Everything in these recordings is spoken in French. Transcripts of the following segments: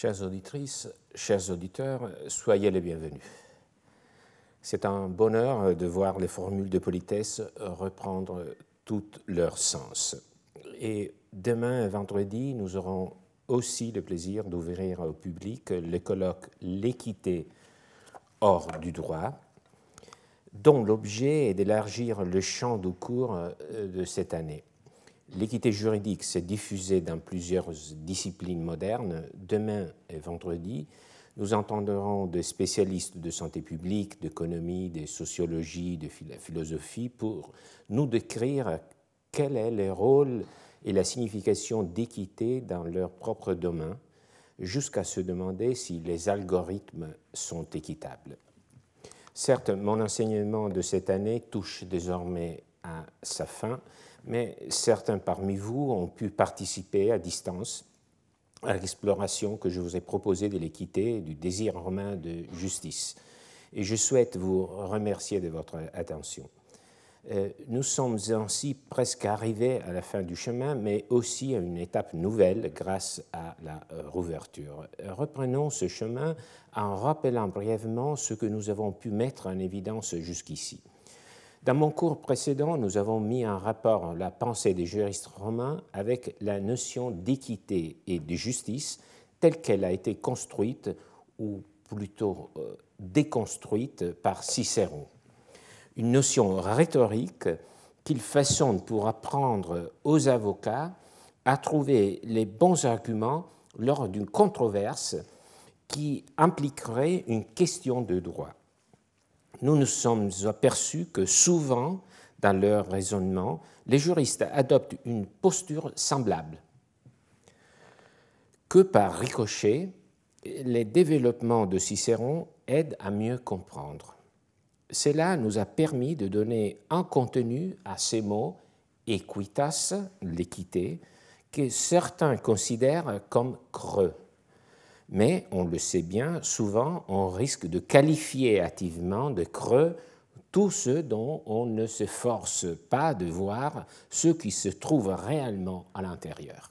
Chères auditrices, chers auditeurs, soyez les bienvenus. C'est un bonheur de voir les formules de politesse reprendre tout leur sens. Et demain, vendredi, nous aurons aussi le plaisir d'ouvrir au public le colloque L'équité hors du droit, dont l'objet est d'élargir le champ du cours de cette année. L'équité juridique s'est diffusée dans plusieurs disciplines modernes. Demain et vendredi, nous entendrons des spécialistes de santé publique, d'économie, de sociologie, de philosophie pour nous décrire quel est le rôle et la signification d'équité dans leur propre domaine, jusqu'à se demander si les algorithmes sont équitables. Certes, mon enseignement de cette année touche désormais à sa fin, mais certains parmi vous ont pu participer à distance à l'exploration que je vous ai proposée de l'équité et du désir romain de justice. Et je souhaite vous remercier de votre attention. Euh, nous sommes ainsi presque arrivés à la fin du chemin, mais aussi à une étape nouvelle grâce à la euh, rouverture. Reprenons ce chemin en rappelant brièvement ce que nous avons pu mettre en évidence jusqu'ici. Dans mon cours précédent, nous avons mis en rapport la pensée des juristes romains avec la notion d'équité et de justice telle qu'elle a été construite, ou plutôt euh, déconstruite, par Cicéron. Une notion rhétorique qu'il façonne pour apprendre aux avocats à trouver les bons arguments lors d'une controverse qui impliquerait une question de droit nous nous sommes aperçus que souvent, dans leur raisonnement, les juristes adoptent une posture semblable, que par ricochet, les développements de Cicéron aident à mieux comprendre. Cela nous a permis de donner un contenu à ces mots equitas, l'équité, que certains considèrent comme creux mais on le sait bien, souvent on risque de qualifier hâtivement de creux tout ce dont on ne se force pas de voir ce qui se trouve réellement à l'intérieur.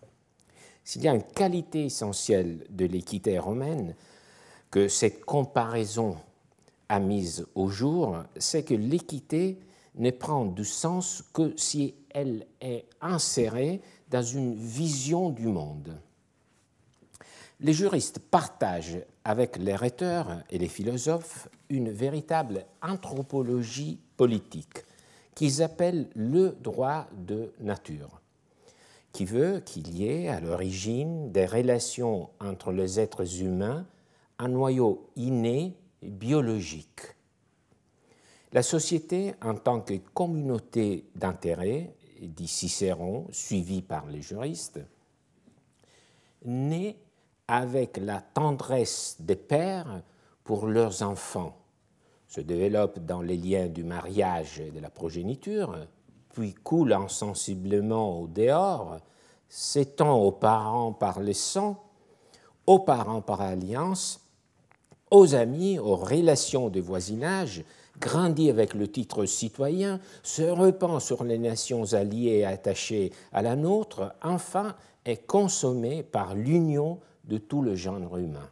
S'il y a une qualité essentielle de l'équité romaine que cette comparaison a mise au jour, c'est que l'équité ne prend du sens que si elle est insérée dans une vision du monde les juristes partagent avec les rhéteurs et les philosophes une véritable anthropologie politique qu'ils appellent le droit de nature, qui veut qu'il y ait à l'origine des relations entre les êtres humains un noyau inné biologique. La société en tant que communauté d'intérêts, dit Cicéron, suivi par les juristes, avec la tendresse des pères pour leurs enfants, se développe dans les liens du mariage et de la progéniture, puis coule insensiblement au dehors, s'étend aux parents par le sang, aux parents par alliance, aux amis, aux relations de voisinage, grandit avec le titre citoyen, se repent sur les nations alliées et attachées à la nôtre, enfin est consommé par l'union de tout le genre humain.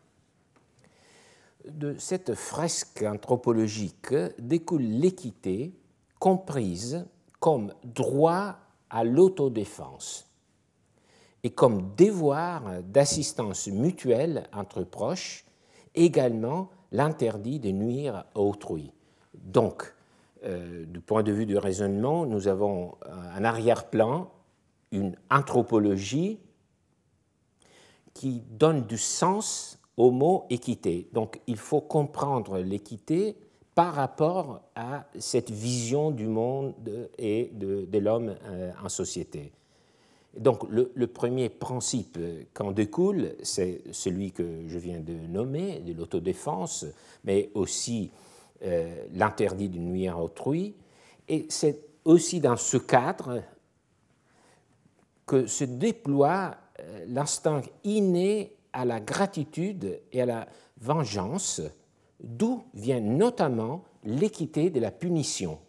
De cette fresque anthropologique découle l'équité comprise comme droit à l'autodéfense et comme devoir d'assistance mutuelle entre proches, également l'interdit de nuire à autrui. Donc, euh, du point de vue du raisonnement, nous avons un arrière-plan, une anthropologie qui donne du sens au mot équité. Donc il faut comprendre l'équité par rapport à cette vision du monde et de, l'homme euh, en société. Donc le, premier principe qu'en découle, c'est celui que je viens de nommer, de l'autodéfense, mais aussi euh, l'interdit de nuire à autrui. Et c'est aussi dans ce cadre que se déploie euh, l'instinct inné à la gratitude et à la vengeance, d'où vient notamment l'équité de la punition.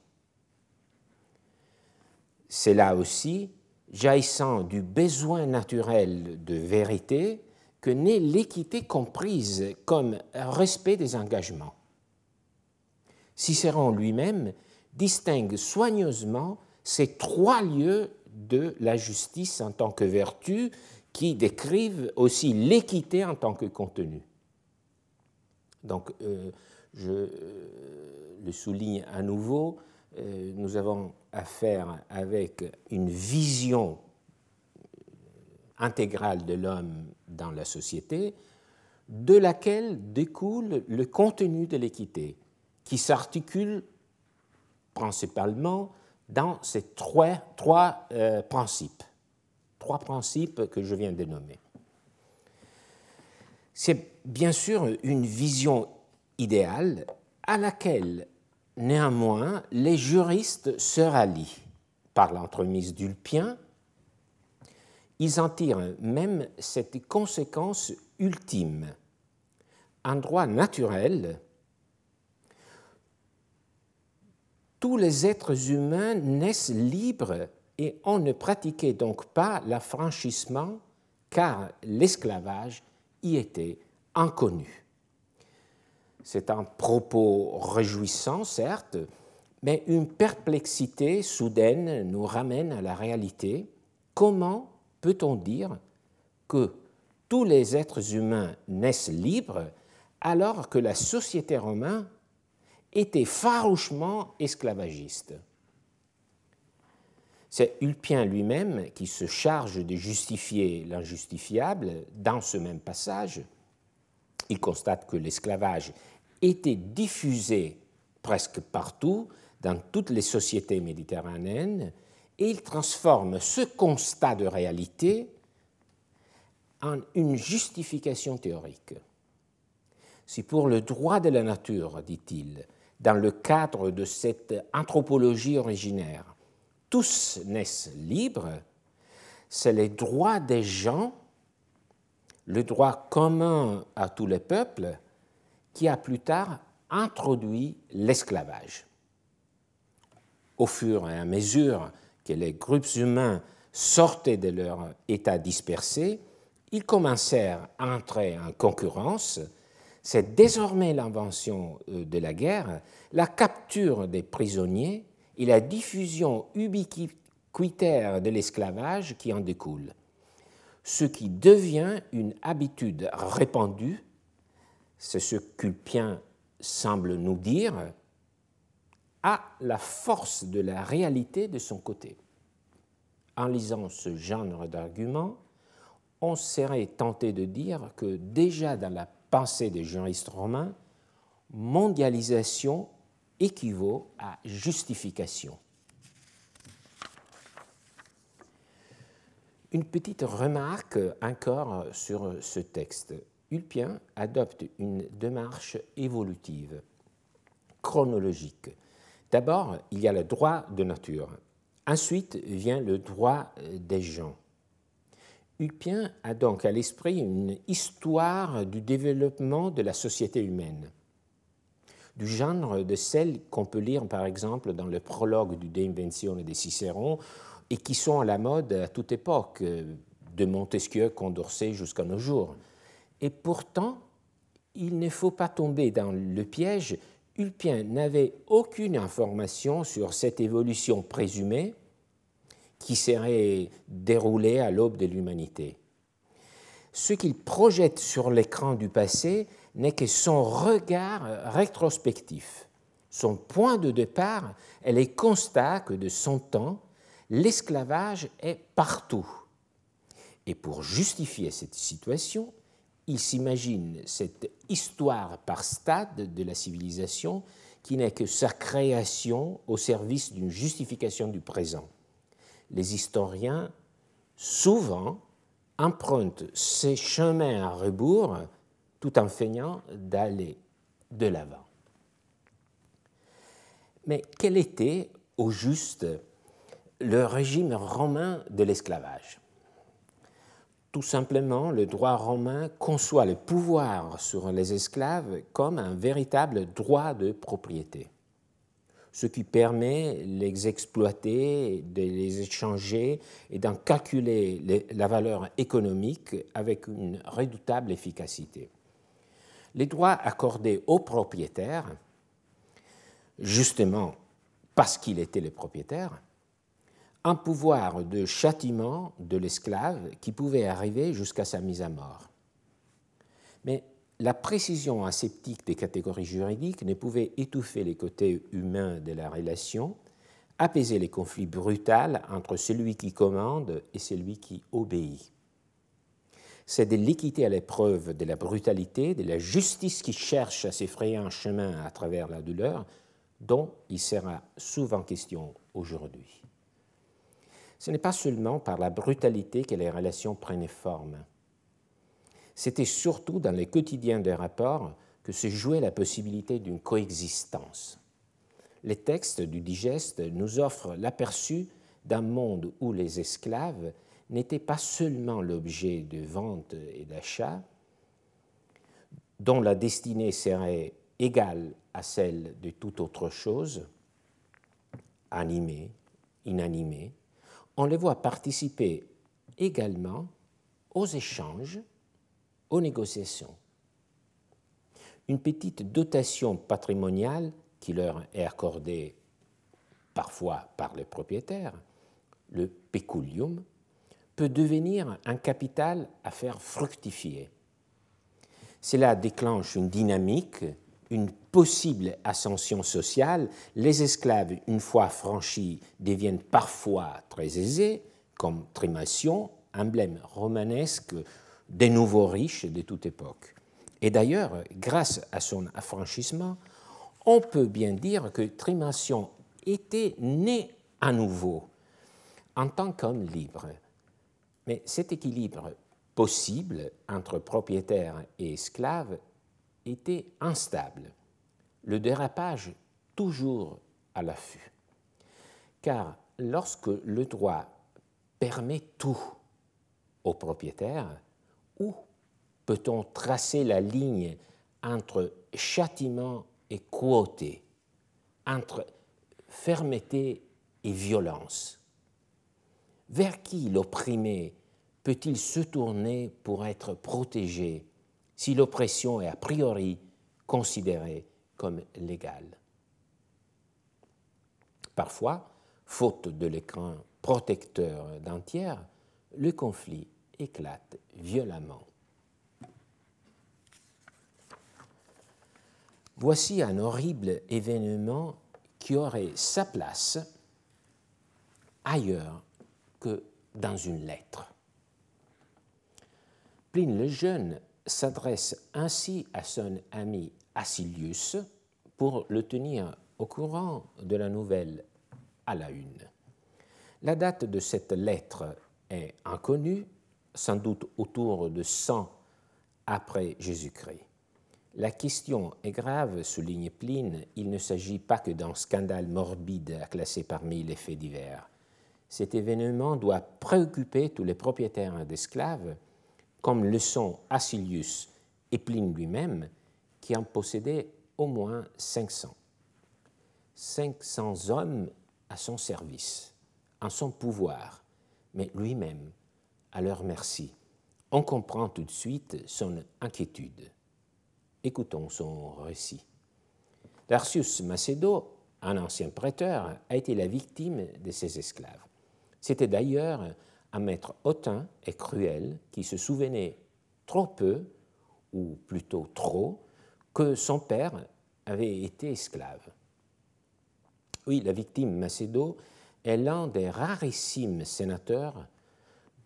C'est là aussi, jaillissant du besoin naturel de vérité, que n'est l'équité comprise comme respect des engagements. Cicéron lui-même distingue soigneusement ces trois lieux de la justice en tant que vertu qui décrivent aussi l'équité en tant que contenu. Donc, euh, je euh, le souligne à nouveau, euh, nous avons affaire avec une vision intégrale de l'homme dans la société, de laquelle découle le contenu de l'équité, qui s'articule principalement dans ces trois, trois principes, principes que je viens de nommer. C'est bien sûr une vision idéale à laquelle néanmoins les juristes se rallient par l'entremise d'Ulpien. Ils en tirent même cette conséquence ultime. En droit naturel, tous les êtres humains naissent libres et on ne pratiquait donc pas l'affranchissement car l'esclavage y était inconnu. C'est un propos réjouissant, certes, mais une perplexité soudaine nous ramène à la réalité. Comment peut-on dire que tous les êtres humains naissent libres alors que la société romaine était farouchement esclavagiste? C'est Ulpien lui-même qui se charge de justifier l'injustifiable dans ce même passage. Il constate que l'esclavage était diffusé presque partout dans toutes les sociétés méditerranéennes et il transforme ce constat de réalité en une justification théorique. Si pour le droit de la nature, dit-il, dans le cadre de cette anthropologie originaire. Tous naissent libres, c'est les droits des gens, le droit commun à tous les peuples, qui a plus tard introduit l'esclavage. Au fur et à mesure que les groupes humains sortaient de leur état dispersé, ils commencèrent à entrer en concurrence c'est désormais l'invention euh, de la guerre, la capture des prisonniers et la diffusion ubiquitaire de l'esclavage qui en découle, ce qui devient une habitude répandue, c'est ce qu'Ulpien semble nous dire, a la force de la réalité de son côté. En lisant ce genre d'argument, on serait tenté de dire que déjà dans la pensée des juristes romains, mondialisation équivaut à justification. Une petite remarque encore sur ce texte. Ulpien adopte une démarche évolutive, chronologique. D'abord, il y a le droit de nature. Ensuite vient le droit des gens. Ulpien a donc à l'esprit une histoire du développement de la société humaine, du genre de celle qu'on peut lire par exemple dans le prologue du De Inventione de Cicéron et qui sont à la mode à toute époque, de Montesquieu, Condorcet jusqu'à nos jours. Et pourtant, il ne faut pas tomber dans le piège. Ulpien n'avait aucune information sur cette évolution présumée qui serait déroulé à l'aube de l'humanité. Ce qu'il projette sur l'écran du passé n'est que son regard rétrospectif. Son point de départ est le constat que de son temps, l'esclavage est partout. Et pour justifier cette situation, il s'imagine cette histoire par stade de la civilisation qui n'est que sa création au service d'une justification du présent les historiens souvent empruntent ces chemins à rebours tout en feignant d'aller de l'avant. Mais quel était au juste le régime romain de l'esclavage? Tout simplement, le droit romain conçoit le pouvoir sur les esclaves comme un véritable droit de propriété. ce qui permet de les exploiter, de les échanger et d'en calculer la valeur économique avec une redoutable efficacité. Les droits accordés aux propriétaires, justement parce qu'il était le propriétaire, un pouvoir de châtiment de l'esclave qui pouvait arriver jusqu'à sa mise à mort. Mais la précision aseptique des catégories juridiques ne pouvait étouffer les côtés humains de la relation, apaiser les conflits brutals entre celui qui commande et celui qui obéit. C'est de l'équité à l'épreuve de la brutalité, de la justice qui cherche à s'effrayer un chemin à travers la douleur, dont il sera souvent question aujourd'hui ce n'est pas seulement par la brutalité que les relations prenaient forme. C'était surtout dans les quotidiens des rapports que se jouait la possibilité d'une coexistence. Les textes du digeste nous offrent l'aperçu d'un monde où les esclaves n'étaient pas seulement l'objet de vente et d'achat, dont la destinée serait égale à celle de toute autre chose, animée, inanimée, on les voit participer également aux échanges, aux négociations. Une petite dotation patrimoniale qui leur est accordée parfois par les propriétaires, le peculium, peut devenir un capital à faire fructifier. Cela déclenche une dynamique une possible ascension sociale, les esclaves, une fois franchis, deviennent parfois très aisés, comme Trimation, emblème romanesque des nouveaux riches de toute époque. Et d'ailleurs, grâce à son affranchissement, on peut bien dire que Trimation était né à nouveau en tant qu'homme libre. Mais cet équilibre possible entre propriétaires et esclaves était instable, le dérapage toujours à l'affût. Car lorsque le droit permet tout au propriétaire, où peut-on tracer la ligne entre châtiment et cruauté, entre fermeté et violence? Vers qui l'opprimé peut-il se tourner pour être protégé si l'oppression est a priori considérée comme légale? Parfois, faute de l'écran protecteur d'un tiers, le conflit éclate violemment. Voici un horrible événement qui aurait sa place ailleurs dans une lettre. Pline le Jeune s'adresse ainsi à son ami Acilius pour le tenir au courant de la nouvelle à la une. La date de cette lettre est inconnue, sans doute autour de 100 après Jésus-Christ. La question est grave, souligne Pline, il ne s'agit pas que d'un scandale morbide à classer parmi les faits divers. Cet événement doit préoccuper tous les propriétaires d'esclaves comme le sont Acilius et Pline lui-même, qui en possédaient au moins 500. 500 hommes à son service, en son pouvoir, mais lui-même à leur merci. On comprend tout de suite son inquiétude. Écoutons son récit. Larcius Macedo, un ancien prêteur, a été la victime de ses esclaves. C'était d'ailleurs un maître hautain et cruel qui se souvenait trop peu, ou plutôt trop, que son père avait été esclave. Oui, la victime Macédo est l'un des rarissimes sénateurs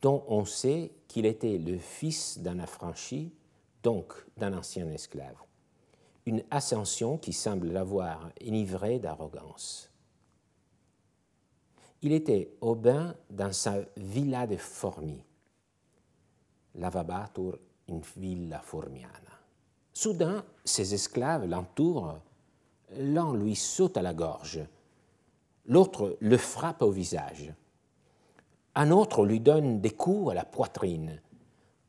dont on sait qu'il était le fils d'un affranchi, donc d'un ancien esclave. Une ascension qui semble l'avoir enivré d'arrogance. Il était au bain dans sa villa de Formi, lavabatur in villa formiana. Soudain, ses esclaves l'entourent, l'un lui saute à la gorge, l'autre le frappe au visage, un autre lui donne des coups à la poitrine,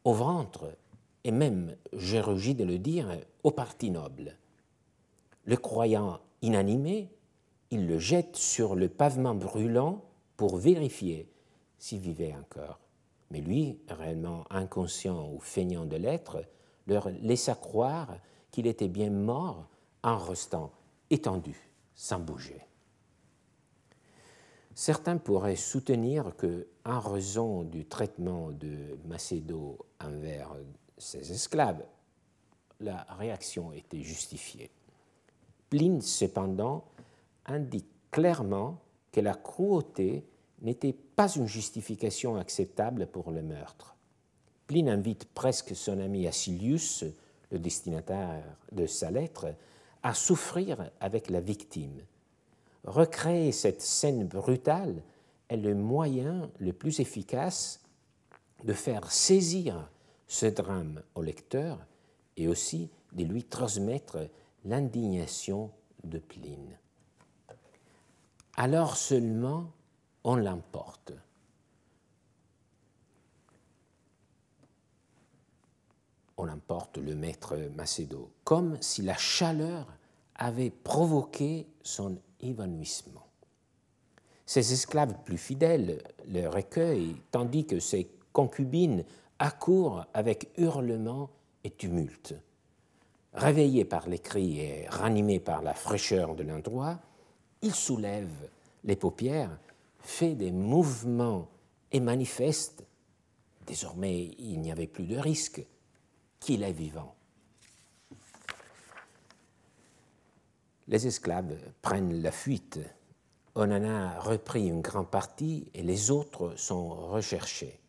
au ventre et même, j'ai rugis de le dire, aux parties nobles. Le croyant inanimé, il le jette sur le pavement brûlant pour vérifier s'il vivait encore. Mais lui, réellement inconscient ou feignant de l'être, leur laissa croire qu'il était bien mort en restant étendu, sans bouger. Certains pourraient soutenir que, en raison du traitement de Macédo envers ses esclaves, la réaction était justifiée. Pline, cependant, indique clairement que la cruauté n'était pas une justification acceptable pour le meurtre. Pline invite presque son ami Acilius, le destinataire de sa lettre, à souffrir avec la victime. Recréer cette scène brutale est le moyen le plus efficace de faire saisir ce drame au lecteur et aussi de lui transmettre l'indignation de Pline. Alors seulement on l'emporte. On emporte le maître Macédo, comme si la chaleur avait provoqué son évanouissement. Ses esclaves plus fidèles le recueillent, tandis que ses concubines accourent avec hurlements et tumulte. Réveillé par les cris et ranimé par la fraîcheur de l'endroit, il soulève les paupières, fait des mouvements et manifeste, désormais il n'y avait plus de risque, qu'il est vivant. Les esclaves prennent la fuite. On en a repris une grande partie et les autres sont recherchés.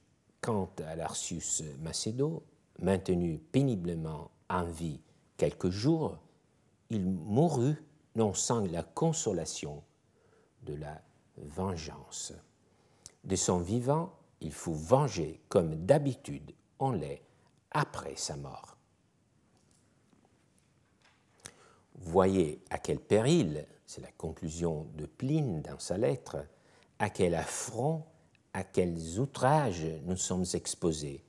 Quant à l'Arcius Macédo, maintenu péniblement en vie quelques jours, il mourut non sans la consolation de la vengeance. De son vivant, il fut vengé comme d'habitude on l'est après sa mort. Voyez à quel péril, c'est la conclusion de Pline dans sa lettre, à quel affront, à quels outrages nous sommes exposés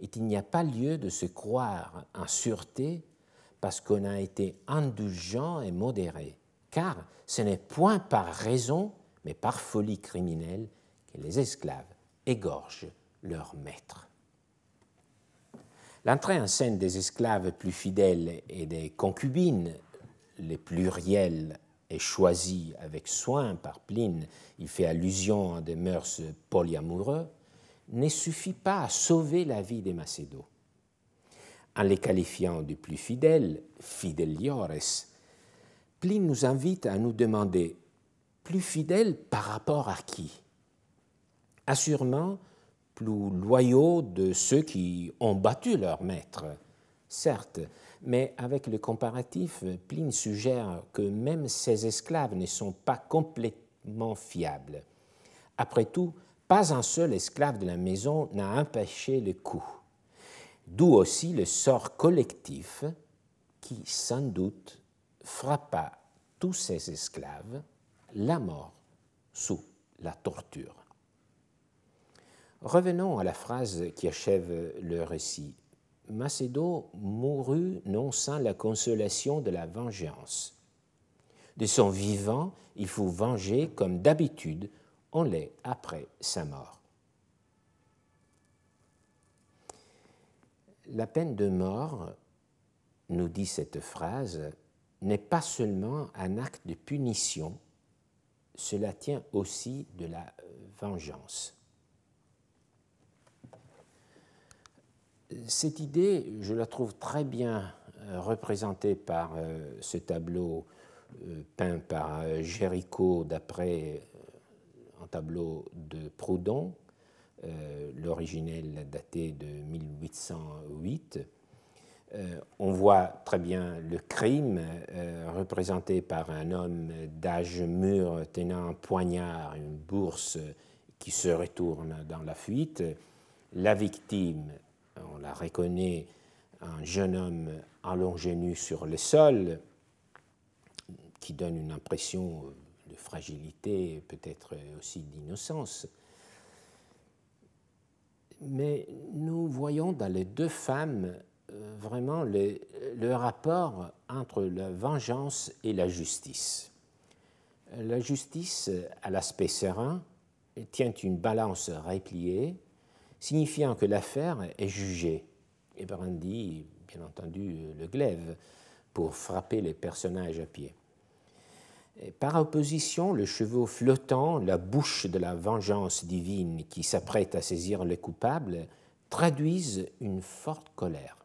et il n'y a pas lieu de se croire en sûreté parce qu'on a été indulgent et modéré, car ce n'est point par raison, mais par folie criminelle que les esclaves égorgent leurs maîtres. L'entrée en scène des esclaves plus fidèles et des concubines, les pluriels est choisi avec soin par Pline, il fait allusion à des mœurs polyamoureux, ne suffit pas à sauver la vie des Macédos. En les qualifiant de plus fidèles, fideliores, Pline nous invite à nous demander plus fidèles par rapport à qui? Assurément, plus loyaux de ceux qui ont battu leur maître, certes, mais avec le comparatif, Pline suggère que même ces esclaves ne sont pas complètement fiables. Après tout, pas un seul esclave de la maison n'a empêché le coup. D'où aussi le sort collectif qui, sans doute, frappa tous ces esclaves, la mort sous la torture. Revenons à la phrase qui achève le récit. Macédo mourut non sans la consolation de la vengeance. De son vivant, il fut vengé comme d'habitude on l'est après sa mort. La peine de mort, nous dit cette phrase, n'est pas seulement un acte de punition, cela tient aussi de la vengeance. Cette idée, je la trouve très bien euh, représentée par euh, ce tableau euh, peint par Géricault d'après un tableau de Proudhon, euh, l'originel daté de 1808. Euh, on voit très bien le crime euh, représenté par un homme d'âge mûr tenant un poignard, une bourse qui se retourne dans la fuite. La victime, on la reconnaît, un jeune homme allongé nu sur le sol, qui donne une impression de fragilité, peut-être aussi d'innocence. Mais nous voyons dans les deux femmes euh, vraiment le, rapport entre la vengeance et la justice. la justice à l'aspect serein tient une balance repliée, signifiant que l'affaire est jugée. Et brandit, bien entendu, le glaive pour frapper les personnages à pied. Par opposition, le cheveu flottant, la bouche de la vengeance divine qui s'apprête à saisir le coupable, traduisent une forte colère.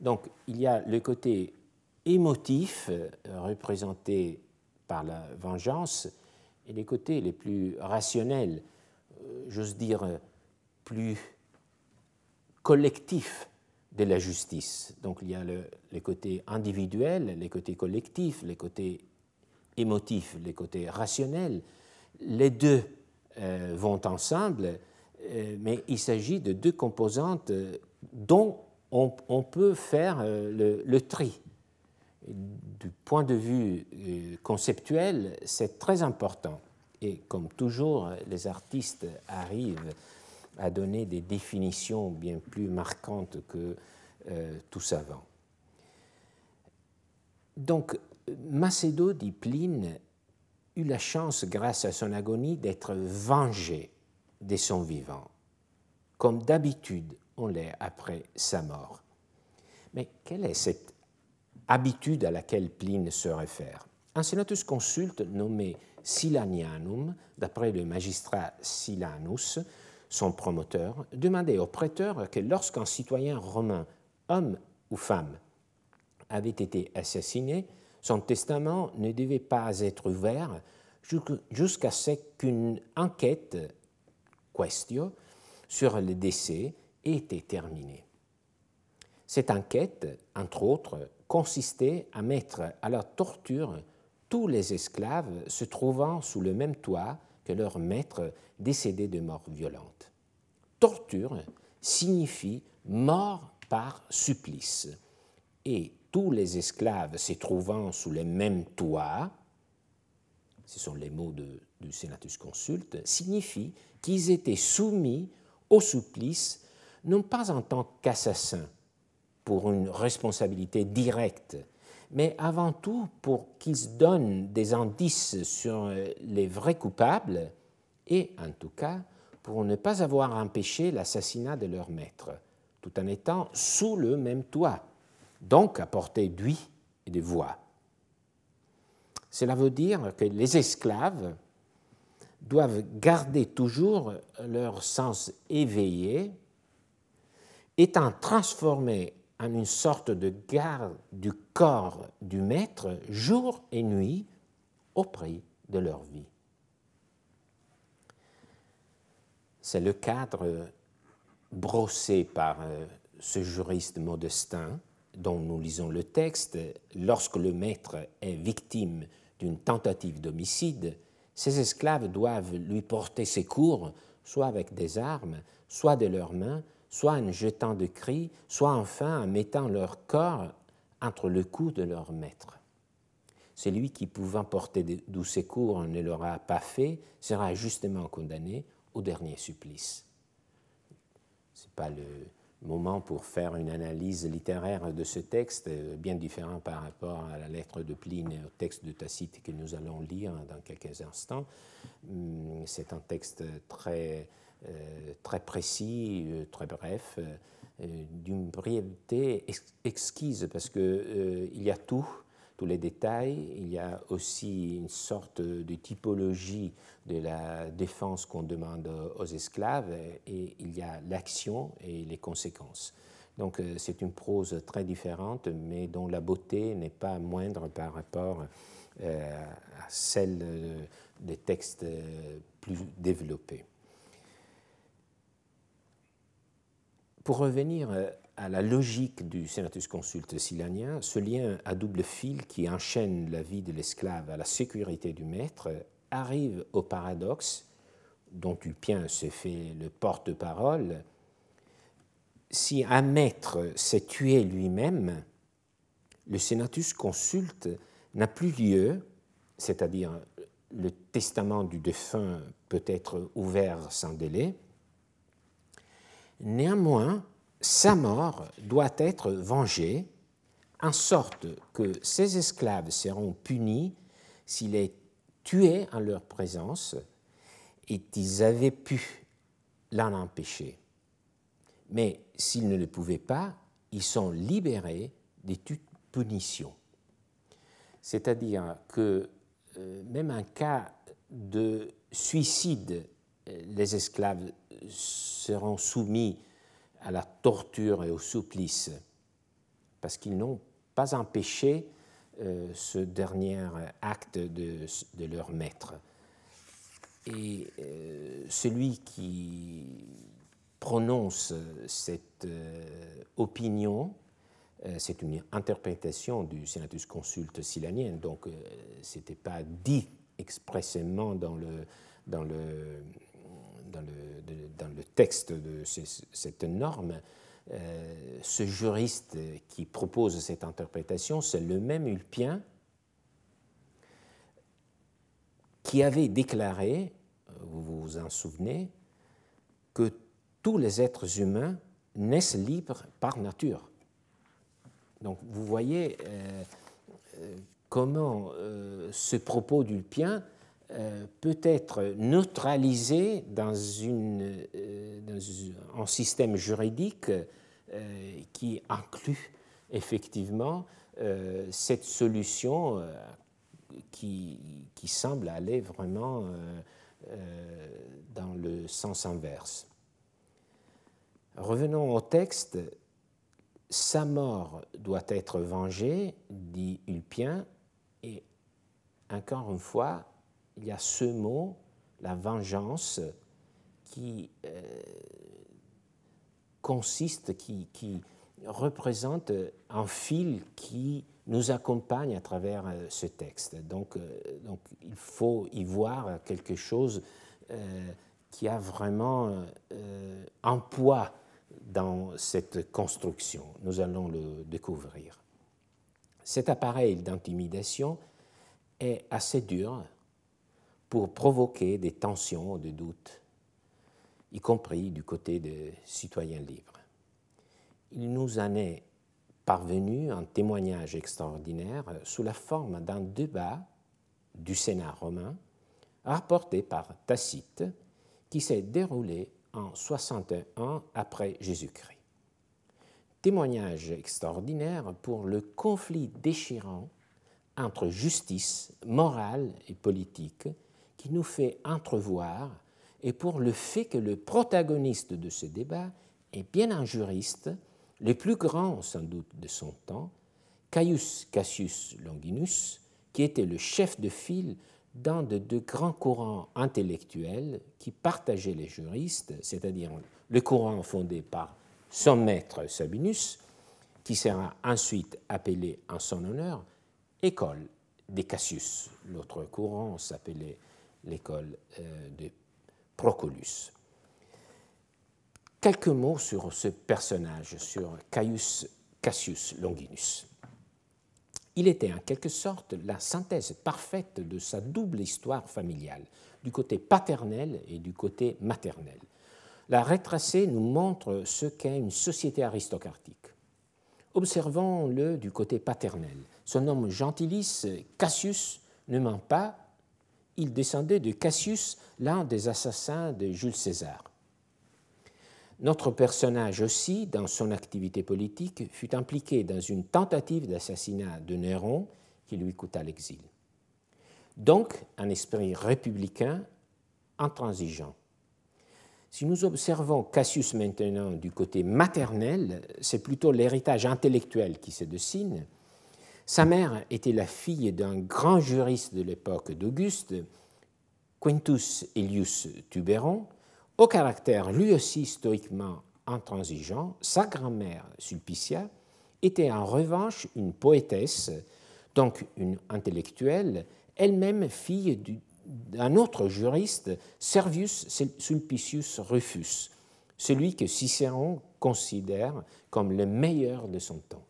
Donc il y a le côté émotif euh, représenté par la vengeance et les côtés les plus rationnels, euh, j'ose dire plus collectifs de la justice. Donc il y a le, les côtés individuels, les côtés collectifs, les côtés émotifs, les côtés rationnels. Les deux euh, vont ensemble, mais il s'agit de deux composantes dont on, peut faire le, le tri du point de vue euh, conceptuel, c'est très important. Et comme toujours, les artistes arrivent à donner des définitions bien plus marquantes que euh, tout savant. Donc, Macédo, dit Pline, eut la chance, grâce à son agonie, d'être vengé de son vivant, comme d'habitude on l'est après sa mort. Mais quelle est cette habitude à laquelle Pline se réfère? Un sénatus consulte nommé Silanianum, d'après le magistrat Silanus, son promoteur, demandait au prêteur que lorsqu'un citoyen romain, homme ou femme, avait été assassiné, son testament ne devait pas être ouvert jusqu'à ce qu'une enquête, question, sur le décès ait été terminée. Cette enquête, entre autres, consistait à mettre à la torture tous les esclaves se trouvant sous le même toit que leur maître décédé de mort violente. Torture signifie mort par supplice. Et tous les esclaves se trouvant sous le même toit, ce sont les mots du Senatus Consulte, signifie qu'ils étaient soumis au supplice non pas en tant qu'assassins, pour une responsabilité directe, mais avant tout pour qu'ils donnent des indices sur euh, les vrais coupables et, en tout cas, pour ne pas avoir empêché l'assassinat de leur maître, tout en étant sous le même toit, donc à portée d'huile et de voix. Cela veut dire que les esclaves doivent garder toujours leur sens éveillé, étant transformés en une sorte de garde du corps du maître jour et nuit au prix de leur vie. C'est le cadre brossé par euh, ce juriste modestin dont nous lisons le texte. Lorsque le maître est victime d'une tentative d'homicide, ses esclaves doivent lui porter secours, soit avec des armes, soit de leurs mains, soit en jetant de cris, soit enfin en mettant leur corps entre le cou de leur maître. Celui qui, pouvant porter doux secours, ne l'aura pas fait, sera justement condamné au dernier supplice. Ce n'est pas le moment pour faire une analyse littéraire de ce texte, bien différent par rapport à la lettre de Pline et au texte de Tacite que nous allons lire dans quelques instants. Hum, c'est un texte très euh, très précis, euh, très bref, euh, d'une brièveté exquise parce qu'il il y a tout, tous les détails, il y a aussi une sorte de typologie de la défense qu'on demande aux esclaves et il y a l'action et les conséquences. Donc c'est une prose très différente, mais dont la beauté n'est pas moindre par rapport à celle des textes plus développés. Pour revenir euh, à la logique du Senatus Consulte silanien, ce lien à double fil qui enchaîne la vie de l'esclave à la sécurité du maître arrive au paradoxe dont Tulpien se fait le porte-parole. Si un maître s'est tué lui-même, le Senatus Consulte n'a plus lieu, c'est-à-dire le testament du défunt peut être ouvert sans délai, Néanmoins, sa mort doit être vengée, en sorte que ses esclaves seront punis s'il est tués en leur présence et ils avaient pu l'en empêcher. Mais s'ils ne le pouvaient pas, ils sont libérés de toute punition. C'est-à-dire que euh, même en cas de suicide, euh, les esclaves seront soumis à la torture et au supplice, parce qu'ils n'ont pas empêché euh, ce dernier acte de, leur maître. Et euh, celui qui prononce cette euh, opinion, c'est une interprétation du Senatus Consulte silanien, donc ce n'était pas dit expressément dans le, dans le, dans le, texte de cette norme, euh, ce juriste qui propose cette interprétation, c'est le même Ulpien qui avait déclaré, vous vous en souvenez, que tous les êtres humains naissent libres par nature. Donc vous voyez euh, euh, comment ce propos d'Ulpien peut être neutralisé dans, un système juridique euh, qui inclut effectivement euh, cette solution euh, qui, semble aller vraiment dans le sens inverse. Revenons au texte. Sa mort doit être vengée, dit Ulpien, et encore une fois, il y a ce mot, la vengeance, qui consiste, qui, représente un fil qui nous accompagne à travers euh, ce texte. Donc, euh, donc il faut y voir quelque chose euh, qui a vraiment un poids dans cette construction. Nous allons le découvrir. Cet appareil d'intimidation est assez dur pour provoquer des tensions, des doutes y compris du côté des citoyens libres. Il nous en est parvenu un témoignage extraordinaire sous la forme d'un débat du Sénat romain rapporté par Tacite qui s'est déroulé en 61 après Jésus-Christ. Témoignage extraordinaire pour le conflit déchirant entre justice morale et politique qui nous fait entrevoir et pour le fait que le protagoniste de ce débat est bien un juriste, le plus grand sans doute de son temps, Caius Cassius Longinus, qui était le chef de file d'un de deux grands courants intellectuels qui partageaient les juristes, c'est-à-dire le courant fondé par son maître Sabinus, qui sera ensuite appelé en son honneur école des Cassius. L'autre courant s'appelait l'école euh, de Procolus. Quelques mots sur ce personnage, sur Caius Cassius Longinus. Il était en quelque sorte la synthèse parfaite de sa double histoire familiale, du côté paternel et du côté maternel. La retracée nous montre ce qu'est une société aristocratique. Observons-le du côté paternel. Son nom gentilis, Cassius, ne ment pas, il descendait de Cassius, l'un des assassins de Jules César. Notre personnage aussi, dans son activité politique, fut impliqué dans une tentative d'assassinat de Néron qui lui coûta l'exil. Donc, un esprit républicain intransigeant. Si nous observons Cassius maintenant du côté maternel, c'est plutôt l'héritage intellectuel qui se dessine, sa mère était la fille d'un grand juriste de l'époque d'Auguste, Quintus Elius Tuberon, au caractère lui aussi stoïquement intransigeant. Sa grand-mère, Sulpicia, était en revanche une poétesse, donc une intellectuelle, elle-même fille d'un autre juriste, Servius Sulpicius Rufus, celui que Cicéron considère comme le meilleur de son temps.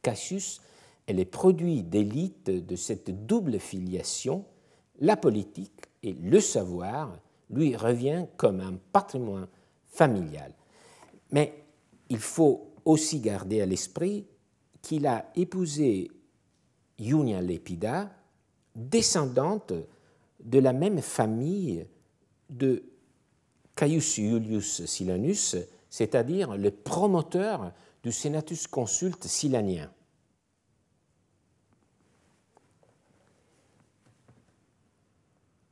Cassius est le produit d'élite de cette double filiation, la politique et le savoir lui revient comme un patrimoine familial. Mais il faut aussi garder à l'esprit qu'il a épousé Iunia Lepida descendante de la même famille de Caius Iulius Silanus, c'est-à-dire le promoteur du Senatus consulte silanien.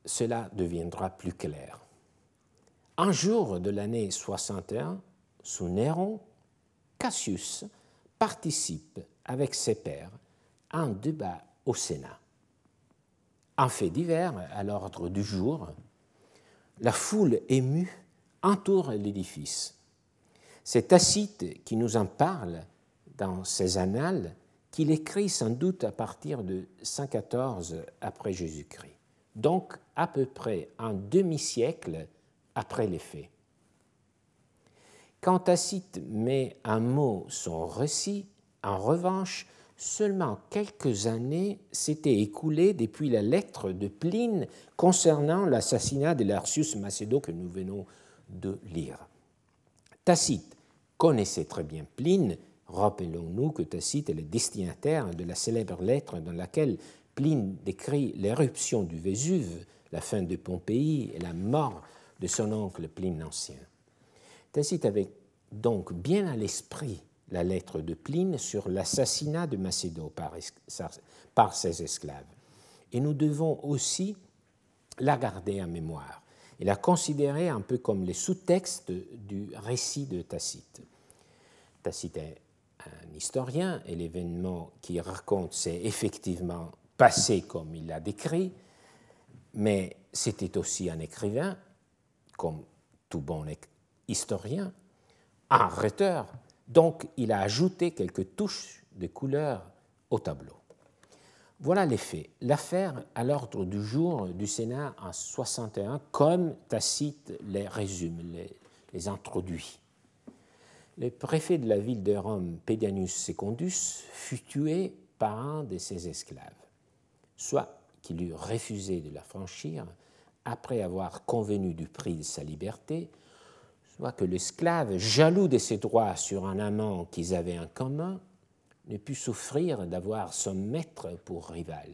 Cela deviendra plus clair. Un jour de l'année 61, sous Néron, Cassius participe avec ses pairs à un débat au Sénat. Un fait divers à l'ordre du jour, la foule émue entoure l'édifice. C'est Tacite qui nous en parle dans ses annales, qu'il écrit sans doute à partir de 114 après Jésus-Christ, donc à peu près un demi-siècle après les faits. Quand Tacite met un mot son récit, en revanche, seulement quelques années s'étaient écoulées depuis la lettre de Pline concernant l'assassinat de Larcius Macedo que nous venons de lire. Tacite connaissait très bien Pline. Rappelons-nous que Tacite est le destinataire de la célèbre lettre dans laquelle Pline décrit l'éruption du Vésuve, la fin de Pompéi et la mort de son oncle Pline l'Ancien. Tacite avait donc bien à l'esprit la lettre de Pline sur l'assassinat de Macédo par, ses esclaves. Et nous devons aussi la garder en mémoire et la considérer un peu comme les sous-textes du récit de Tacite. Tacite est un historien et l'événement qu'il raconte s'est effectivement passé comme il l'a décrit, mais c'était aussi un écrivain, comme tout bon historien, un rhéteur, donc il a ajouté quelques touches de couleur au tableau. Voilà les faits. L'affaire à l'ordre du jour du Sénat en 61, comme Tacite les résume, les, introduit. Le préfet de la ville de Rome, Pédianus Secundus, fut tué par un de ses esclaves, soit qu'il eût refusé de la franchir après avoir convenu du prix de sa liberté, soit que l'esclave, jaloux de ses droits sur un amant qu'ils avaient en commun, ne put souffrir d'avoir son maître pour rival.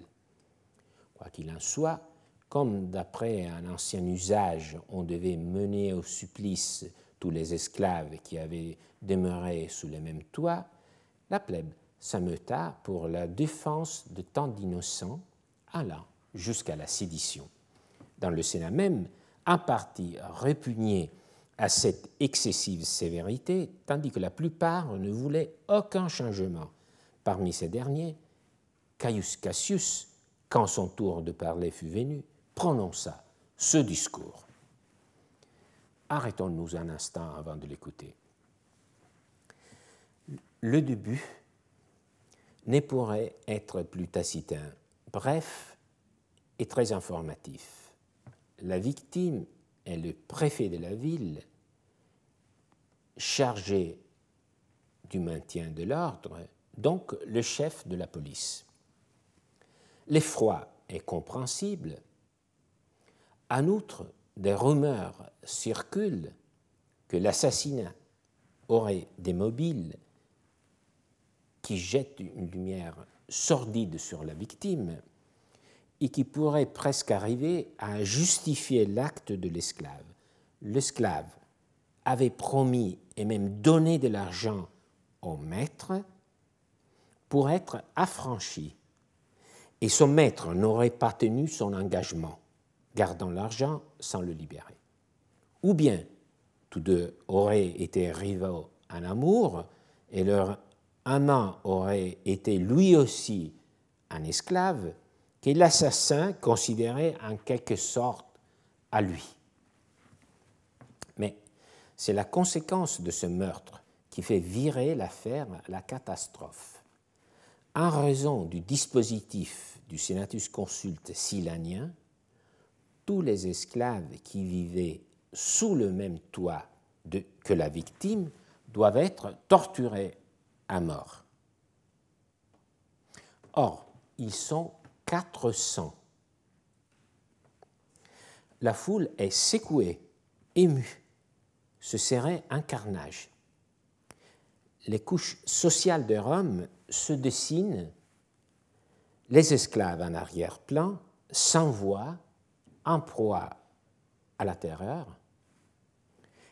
Quoi qu'il en soit, comme d'après un ancien usage, on devait mener au supplice tous les esclaves qui avaient demeuré sous le même toit, la plèbe s'ameuta pour la défense de tant d'innocents, allant jusqu'à la sédition. Dans le Sénat même, un parti répugné à cette excessive sévérité, tandis que la plupart ne voulaient aucun changement. Parmi ces derniers, Caius Cassius, quand son tour de parler fut venu, prononça ce discours. Arrêtons-nous un instant avant de l'écouter. Le début ne pourrait être plus tacitin, bref et très informatif. La victime est le préfet de la ville chargé du maintien de l'ordre, donc le chef de la police. L'effroi est compréhensible. En outre, des rumeurs circulent que l'assassinat aurait des mobiles qui jettent une lumière sordide sur la victime et qui pourrait presque arriver à justifier l'acte de l'esclave. L'esclave avait promis et même donné de l'argent au maître pour être affranchi. Et son maître n'aurait pas tenu son engagement, gardant l'argent sans le libérer. Ou bien tous deux auraient été rivaux en amour et leur amant aurait été lui aussi un esclave que l'assassin considérait en quelque sorte à lui. Mais c'est la conséquence de ce meurtre qui fait virer l'affaire la catastrophe. En raison du dispositif du Senatus Consulte silanien, tous les esclaves qui vivaient sous le même toit que la victime doivent être torturés mort. Or, ils sont 400. La foule est secouée, émue. Ce serait un carnage. Les couches sociales de Rome se dessinent. les esclaves en arrière-plan s'envoient en proie à la terreur,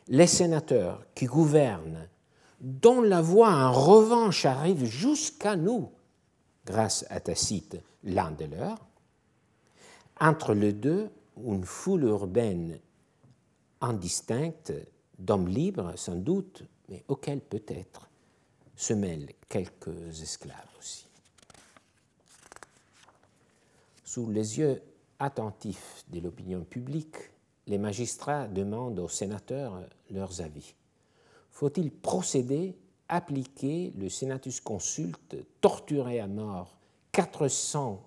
les sénateurs qui gouvernent, dont la voix en revanche arrive jusqu'à nous, grâce à Tacite, l'un de leurs, entre les deux, une foule urbaine indistincte d'hommes libres, sans doute, mais auxquels peut-être se mêlent quelques esclaves aussi. Sous les yeux attentifs de l'opinion publique, les magistrats demandent aux sénateurs leurs avis. Faut-il procéder, appliquer le senatus consulte, torturer à mort 400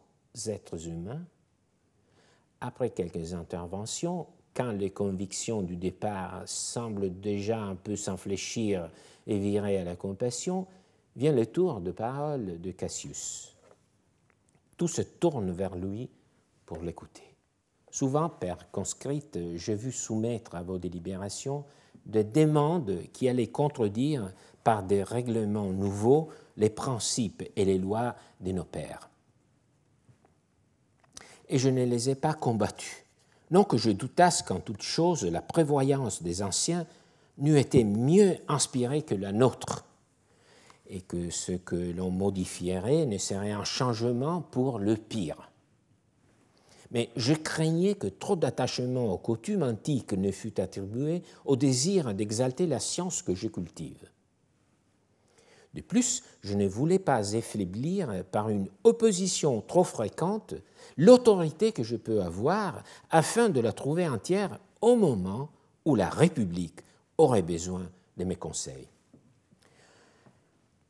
êtres humains? Après quelques interventions, quand les convictions du départ semblent déjà un peu s'enfléchir et virer à la compassion, vient le tour de parole de Cassius. Tout se tourne vers lui pour l'écouter. Souvent, Père conscrite, j'ai vu soumettre à vos délibérations des demandes qui allaient contredire par des règlements nouveaux les principes et les lois de nos pères. Et je ne les ai pas combattus non que je doutasse qu'en toute chose la prévoyance des anciens n'eût été mieux inspirée que la nôtre, et que ce que l'on modifierait ne serait un changement pour le pire. Mais je craignais que trop d'attachement aux coutumes antiques ne fût attribué au désir d'exalter la science que je cultive. De plus, je ne voulais pas affaiblir par une opposition trop fréquente l'autorité que je peux avoir afin de la trouver entière au moment où la République aurait besoin de mes conseils.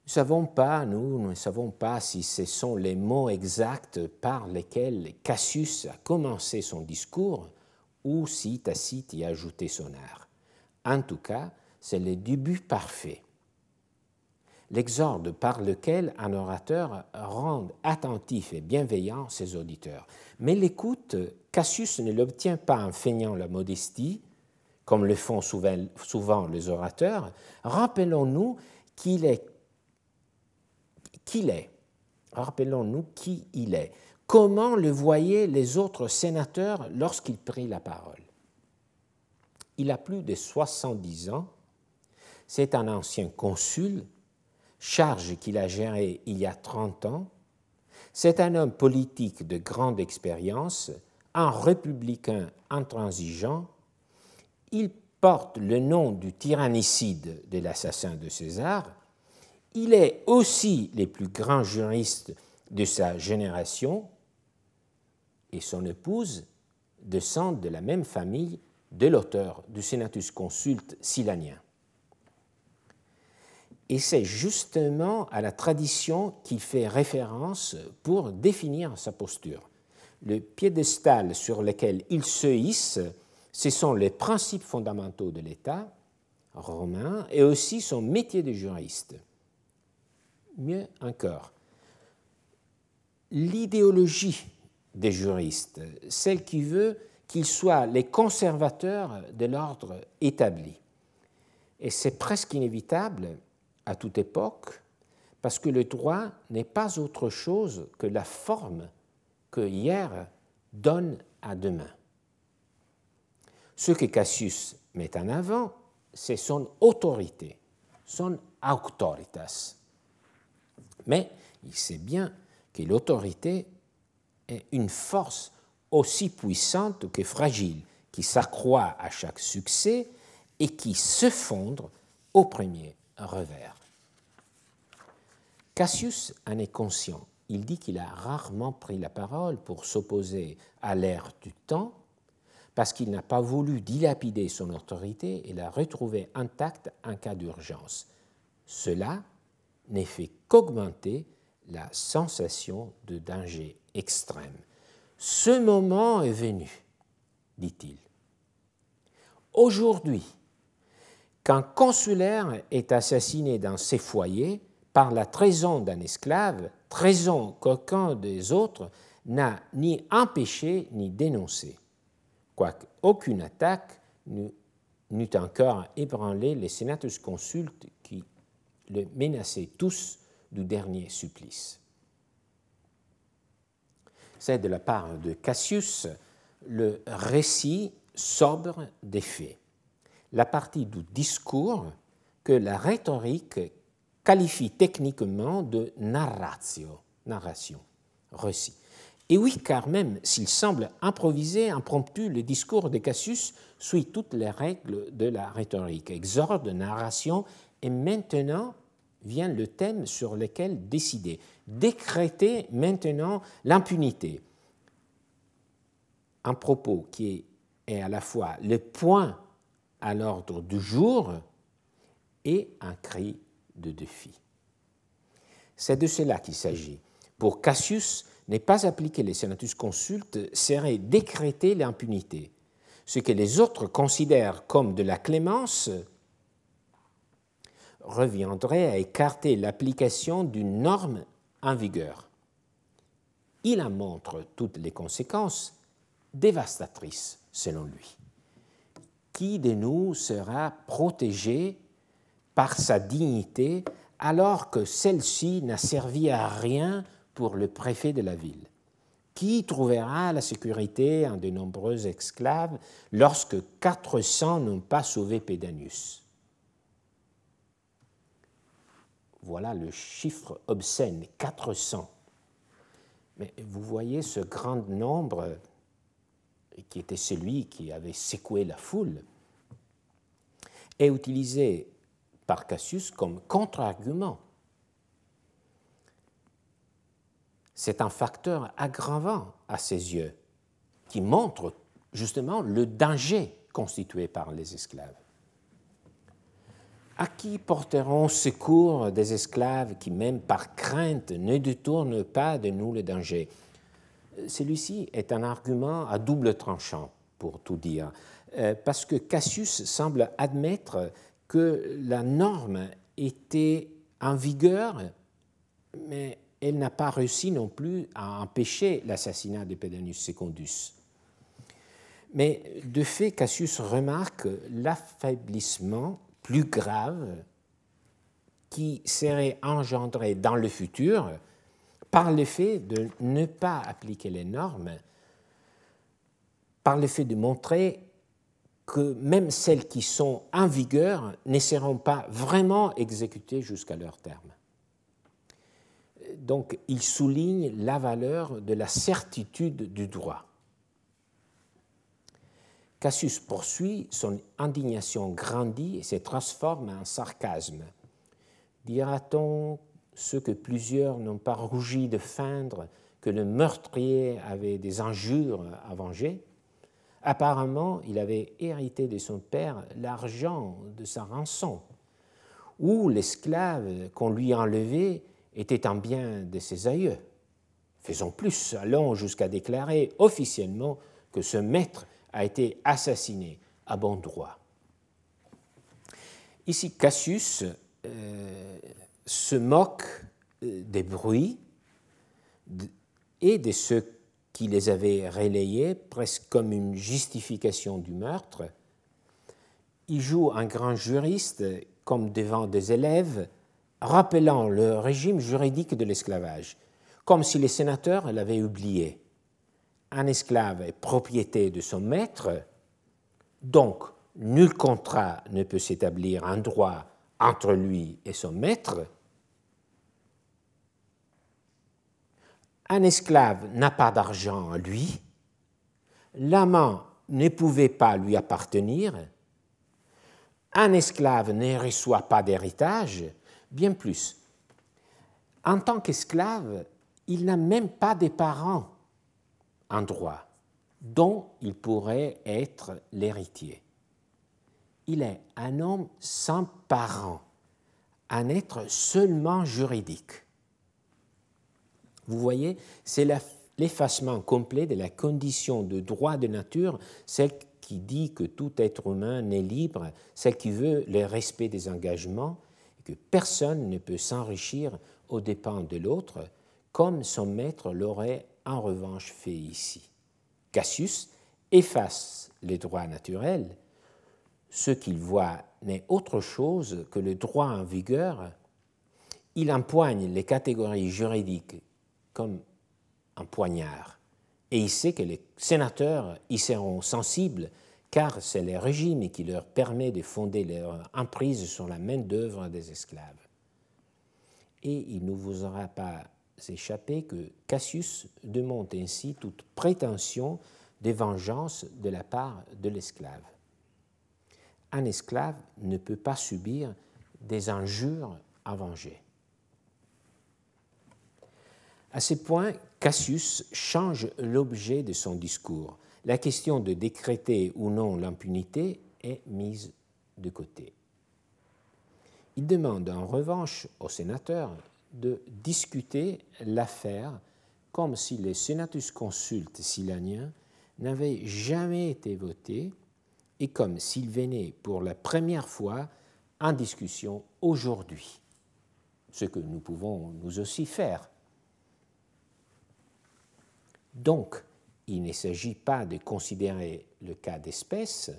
Nous ne savons pas, nous, ne savons pas si ce sont les mots exacts par lesquels Cassius a commencé son discours ou si Tacite y a ajouté son art. En tout cas, c'est le début parfait l'exorde par lequel un orateur rend attentif et bienveillant ses auditeurs. Mais l'écoute, Cassius ne l'obtient pas en feignant la modestie, comme le font souvent, les orateurs. Rappelons-nous qu'il est. Qu'il est. Rappelons-nous qui il est. Comment le voyaient les autres sénateurs lorsqu'il prit la parole? Il a plus de 70 ans. C'est un ancien consul charge qu'il a gérée il y a 30 ans, c'est un homme politique de grande expérience, un républicain intransigeant. Il porte le nom du tyrannicide de l'assassin de César. Il est aussi le plus grand juriste de sa génération et son épouse descend de la même famille de l'auteur du Senatus Consulte silanien. Et c'est justement à la tradition qu'il fait référence pour définir sa posture. Le piédestal sur lequel il se hisse, ce sont les principes fondamentaux de l'État romain et aussi son métier de juriste. Mieux encore, l'idéologie des juristes, celle qui veut qu'ils soient les conservateurs de l'ordre établi. Et c'est presque inévitable à toute époque, parce que le droit n'est pas autre chose que la forme que hier donne à demain. Ce que Cassius met en avant, c'est son autorité, son auctoritas. Mais il sait bien que l'autorité est une force aussi puissante que fragile, qui s'accroît à chaque succès et qui se fondre au premier revers. Cassius en est conscient. Il dit qu'il a rarement pris la parole pour s'opposer à l'ère du temps parce qu'il n'a pas voulu dilapider son autorité et la retrouver intacte en cas d'urgence. Cela n'est fait qu'augmenter la sensation de danger extrême. Ce moment est venu, dit-il. Aujourd'hui, qu'un consulaire est assassiné dans ses foyers par la trahison d'un esclave, trahison qu'aucun des autres n'a ni empêché ni dénoncé, quoique aucune attaque n'eût encore ébranlé les sénatus consultes qui le menaçaient tous du dernier supplice. c'est de la part de Cassius le récit sobre des faits, la partie du discours que la rhétorique qualifie techniquement de narratio, narration, récit. Et oui, car même s'il semble improvisé, impromptu, le discours de Cassius suit toutes les règles de la rhétorique, exorde, narration, et maintenant vient le thème sur lequel décider, décréter maintenant l'impunité. Un propos qui est à la fois le point à l'ordre du jour et un cri de défi. C'est de cela qu'il s'agit. Pour Cassius, ne pas appliquer les senatus consultes serait décréter l'impunité. Ce que les autres considèrent comme de la clémence reviendrait à écarter l'application d'une norme en vigueur. Il en montre toutes les conséquences dévastatrices, selon lui. Qui de nous sera protégé par sa dignité alors que celle-ci n'a servi à rien pour le préfet de la ville? Qui trouvera la sécurité en de nombreux esclaves lorsque 400 n'ont pas sauvé Pédanius? Voilà le chiffre obscène, 400. Mais vous voyez ce grand nombre qui était celui qui avait secoué la foule, est utilisé par Cassius comme contre-argument. C'est un facteur aggravant à ses yeux qui montre justement le danger constitué par les esclaves. À qui porteront secours des esclaves qui, même par crainte, ne détournent pas de nous le danger? Celui-ci est un argument à double tranchant, pour tout dire, euh, parce que Cassius semble admettre que la norme était en vigueur, mais elle n'a pas réussi non plus à empêcher l'assassinat de Pedanius Secundus. Mais de fait, Cassius remarque l'affaiblissement plus grave qui serait engendré dans le futur par le fait de ne pas appliquer les normes, par le fait de montrer que même celles qui sont en vigueur ne seront pas vraiment exécutées jusqu'à leur terme. Donc il souligne la valeur de la certitude du droit. Cassius poursuit, son indignation grandit et se transforme en sarcasme. Dira-t-on ce que plusieurs n'ont pas rougi de feindre que le meurtrier avait des injures à venger? Apparemment, il avait hérité de son père l'argent de sa rançon, ou l'esclave qu'on lui enlevait était un bien de ses aïeux. Faisons plus, allons jusqu'à déclarer officiellement que ce maître a été assassiné à bon droit. Ici, Cassius euh, se moque euh, des bruits et de ceux qui les avaient relayés, presque comme une justification du meurtre. Il joue un grand juriste comme devant des élèves, rappelant le régime juridique de l'esclavage, comme si les sénateurs l'avaient oublié un esclave est propriété de son maître, donc nul contrat ne peut s'établir en droit entre lui et son maître. Un esclave n'a pas d'argent à lui, l'amant ne pouvait pas lui appartenir, un esclave ne reçoit pas d'héritage, bien plus. En tant qu'esclave, il n'a même pas de parents droit dont il pourrait être l'héritier. Il est un homme sans parents, un être seulement juridique. Vous voyez, c'est l'effacement complet de la condition de droit de nature, celle qui dit que tout être humain n'est libre, celle qui veut le respect des engagements, et que personne ne peut s'enrichir aux dépens de l'autre, comme son maître l'aurait en revanche fait ici. Cassius efface les droits naturels. Ce qu'il voit n'est autre chose que le droit en vigueur. Il empoigne les catégories juridiques comme un poignard Et il sait que les sénateurs y seront sensibles, car c'est le régime qui leur permet de fonder leur emprise sur la main-d'œuvre des esclaves. Et il ne vous aura pas échappé que Cassius démonte ainsi toute prétention de vengeance de la part de l'esclave. Un esclave ne peut pas subir des injures à venger. À ce point, Cassius change l'objet de son discours. La question de décréter ou non l'impunité est mise de côté. Il demande en revanche aux sénateurs de discuter l'affaire comme si les senatus consultes silaniens n'avaient jamais été votés et comme s'ils venaient pour la première fois en discussion aujourd'hui, ce que nous pouvons nous aussi faire. Donc, il ne s'agit pas de considérer le cas d'espèce,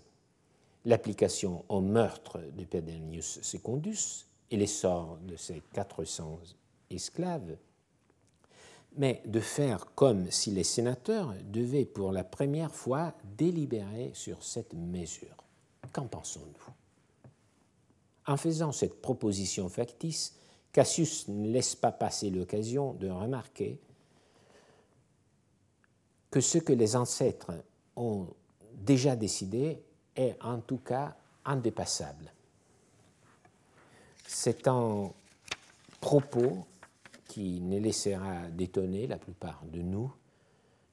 l'application au meurtre de Pedanius Secundus et l'essor de ses 400 esclaves, mais de faire comme si les sénateurs devaient pour la première fois délibérer sur cette mesure. Qu'en pensons-nous? En faisant cette proposition factice, Cassius ne laisse pas passer l'occasion de remarquer que ce que les ancêtres ont déjà décidé est en tout cas indépassable. C'est un propos qui ne laissera d'étonner la plupart de nous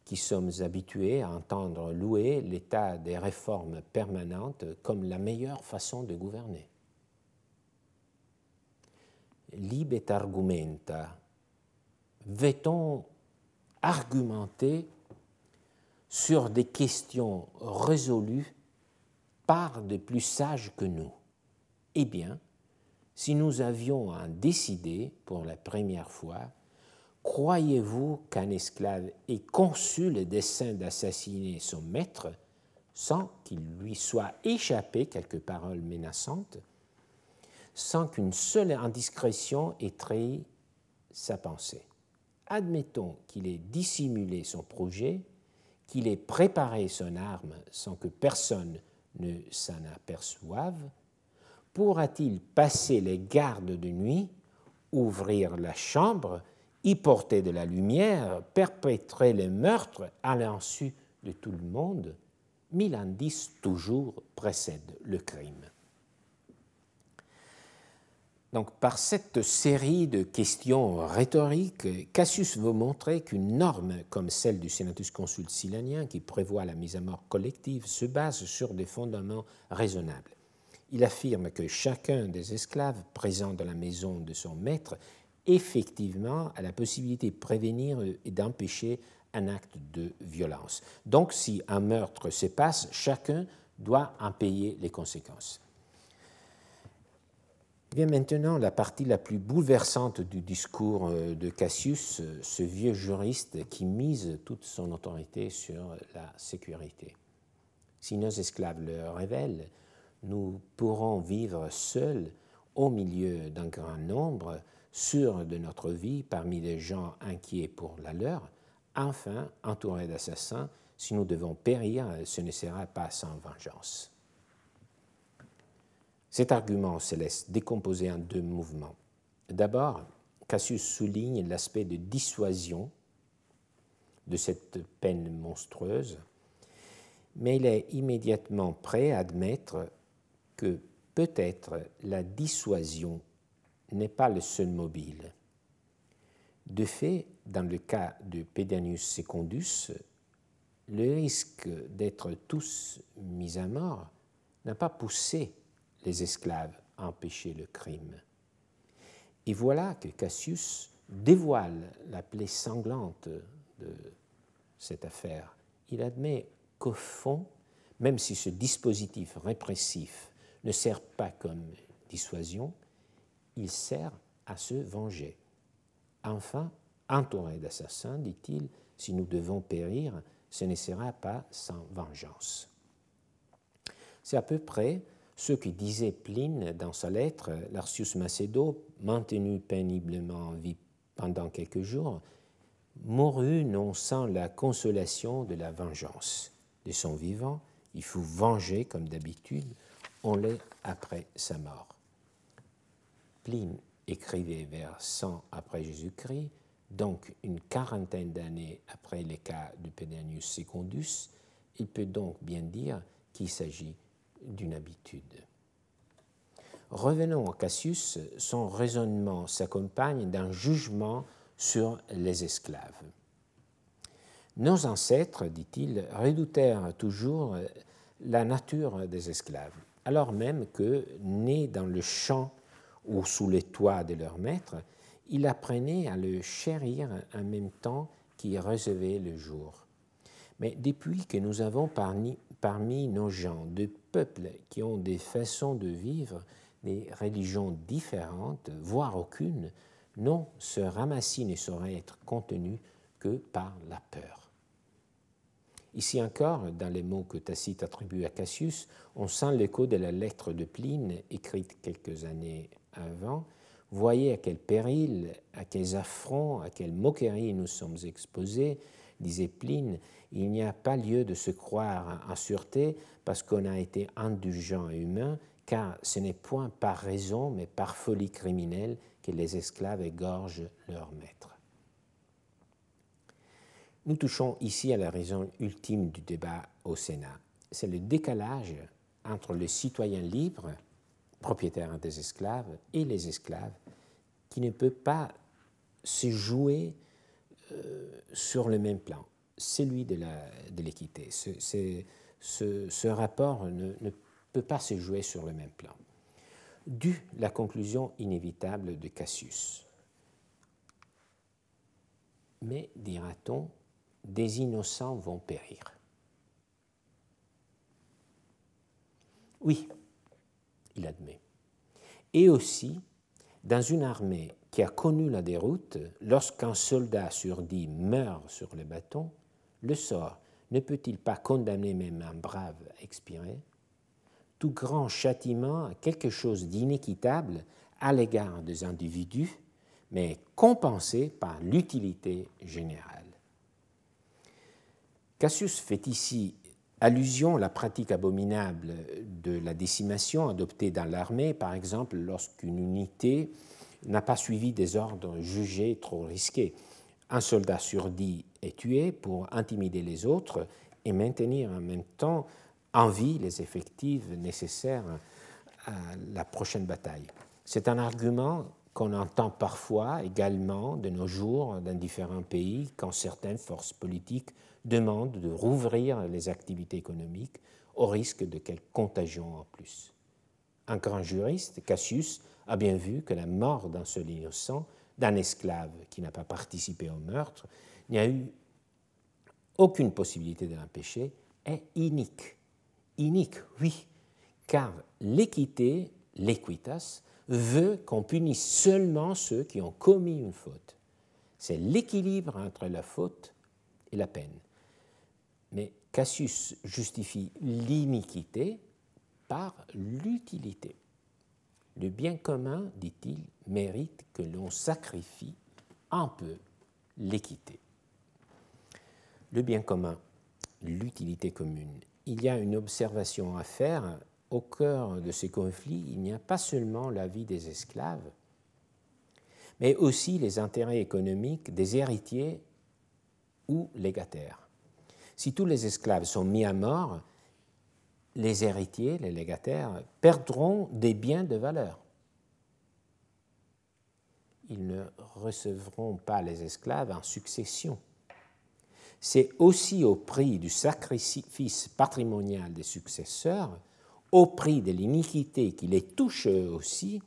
qui sommes habitués à entendre louer l'état des réformes permanentes comme la meilleure façon de gouverner. Libet argumenta. Va-t-on argumenter sur des questions résolues par des plus sages que nous? Eh bien, si nous avions à décider pour la première fois, croyez-vous qu'un esclave ait conçu le dessein d'assassiner son maître sans qu'il lui soit échappé quelques paroles menaçantes, sans qu'une seule indiscrétion ait trahi sa pensée? Admettons qu'il ait dissimulé son projet, qu'il ait préparé son arme sans que personne ne s'en aperçoive, pourra-t-il passer les gardes de nuit, ouvrir la chambre, y porter de la lumière, perpétrer les meurtres à l'insu de tout le monde? Mille indices toujours précèdent le crime. Donc, par cette série de questions rhétoriques, Cassius veut montrer qu'une norme comme celle du Senatus Consul silanien, qui prévoit la mise à mort collective, se base sur des fondements raisonnables il affirme que chacun des esclaves présents dans la maison de son maître effectivement a la possibilité de prévenir et d'empêcher un acte de violence. Donc si un meurtre se passe, chacun doit en payer les conséquences. Bien maintenant, la partie la plus bouleversante du discours euh, de Cassius, ce vieux juriste qui mise toute son autorité sur la sécurité. Si nos esclaves le révèlent, nous pourrons vivre seuls au milieu d'un grand nombre, sûrs de notre vie parmi des gens inquiets pour la leur, enfin entourés d'assassins, si nous devons périr, ce ne sera pas sans vengeance. Cet argument se laisse décomposer en deux mouvements. D'abord, Cassius souligne l'aspect de dissuasion de cette peine monstrueuse, mais il est immédiatement prêt à admettre que peut-être la dissuasion n'est pas le seul mobile. De fait, dans le cas de Pedanius Secundus, le risque d'être tous mis à mort n'a pas poussé les esclaves à empêcher le crime. Et voilà que Cassius dévoile la plaie sanglante de cette affaire. Il admet qu'au fond, même si ce dispositif répressif ne sert pas comme dissuasion, il sert à se venger. Enfin, entouré d'assassins, dit-il, si nous devons périr, ce ne sera pas sans vengeance. C'est à peu près ce que disait Pline dans sa lettre, Larcius Macedo, maintenu péniblement en vie pendant quelques jours, mourut non sans la consolation de la vengeance. De son vivant, il fut vengé comme d'habitude, on l'est après sa mort. Pline écrivait vers 100 après Jésus-Christ, donc une quarantaine d'années après les cas de Pedanius Secundus, il peut donc bien dire qu'il s'agit d'une habitude. Revenons à Cassius, son raisonnement s'accompagne d'un jugement sur les esclaves. Nos ancêtres, dit-il, redoutèrent toujours la nature des esclaves, alors même que, nés dans le champ ou sous les toits de leur maître, ils apprenaient à le chérir en même temps qu'ils recevaient le jour. Mais depuis que nous avons parmi, nos gens de peuples qui ont des façons de vivre, des religions différentes, voire aucune, non, ce ramassis ne saurait être contenu que par la peur. Ici encore, dans les mots que Tacite attribue à Cassius, on sent l'écho de la lettre de Pline écrite quelques années avant. Voyez à quel péril, à quels affronts, à quelles moqueries nous sommes exposés, disait Pline, il n'y a pas lieu de se croire en sûreté parce qu'on a été indulgent et humain, car ce n'est point par raison, mais par folie criminelle que les esclaves égorgent leur maître. Nous touchons ici à la raison ultime du débat au Sénat. C'est le décalage entre le citoyen libre, propriétaire des esclaves, et les esclaves, qui ne peut pas se jouer euh, sur le même plan, celui de l'équité. Ce, rapport ne, ne peut pas se jouer sur le même plan. Dû la conclusion inévitable de Cassius. Mais, dira-t-on, des innocents vont périr. Oui, il admet. Et aussi, dans une armée qui a connu la déroute, lorsqu'un soldat sur dix meurt sur le bâton, le sort ne peut-il pas condamner même un brave à expirer Tout grand châtiment a quelque chose d'inéquitable à l'égard des individus, mais compensé par l'utilité générale. Cassius fait ici allusion à la pratique abominable de la décimation adoptée dans l'armée, par exemple lorsqu'une unité n'a pas suivi des ordres jugés trop risqués. Un soldat sur dix est tué pour intimider les autres et maintenir en même temps en vie les effectifs nécessaires à la prochaine bataille. C'est un argument qu'on entend parfois également de nos jours dans différents pays quand certaines forces politiques demande de rouvrir les activités économiques au risque de quelques contagion en plus. Un grand juriste, Cassius, a bien vu que la mort d'un seul innocent, d'un esclave qui n'a pas participé au meurtre, n'y a eu aucune possibilité de l'empêcher, est inique. Inique, oui, car l'équité, l'équitas, veut qu'on punisse seulement ceux qui ont commis une faute. C'est l'équilibre entre la faute et la peine. Mais Cassius justifie l'iniquité par l'utilité. Le bien commun, dit-il, mérite que l'on sacrifie un peu l'équité. Le bien commun, l'utilité commune. Il y a une observation à faire. Au cœur de ces conflits, il n'y a pas seulement la vie des esclaves, mais aussi les intérêts économiques des héritiers ou légataires. Si tous les esclaves sont mis à mort, les héritiers, les légataires, perdront des biens de valeur. Ils ne recevront pas les esclaves en succession. C'est aussi au prix du sacrifice patrimonial des successeurs, au prix de l'iniquité qui les touche aussi,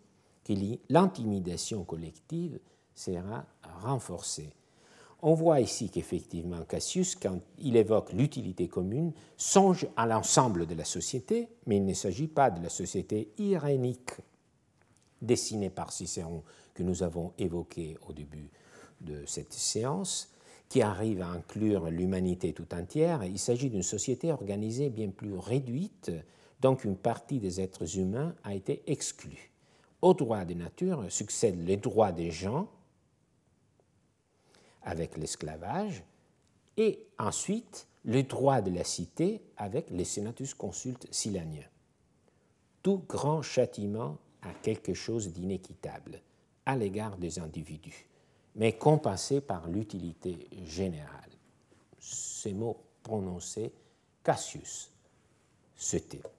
que l'intimidation collective sera renforcée on voit ici qu'effectivement Cassius, quand il évoque l'utilité commune, songe à l'ensemble de la société, mais il ne s'agit pas de la société irénique dessinée par Cicéron que nous avons évoquée au début de cette séance, qui arrive à inclure l'humanité tout entière. Il s'agit d'une société organisée bien plus réduite, donc une partie des êtres humains a été exclue. Au droit de nature succèdent les droits des gens, avec l'esclavage, et ensuite le droit de la cité avec les senatus consultes silaniens. Tout grand châtiment a quelque chose d'inéquitable à l'égard des individus, mais compensé par l'utilité générale. Ces mots prononcés, Cassius tait.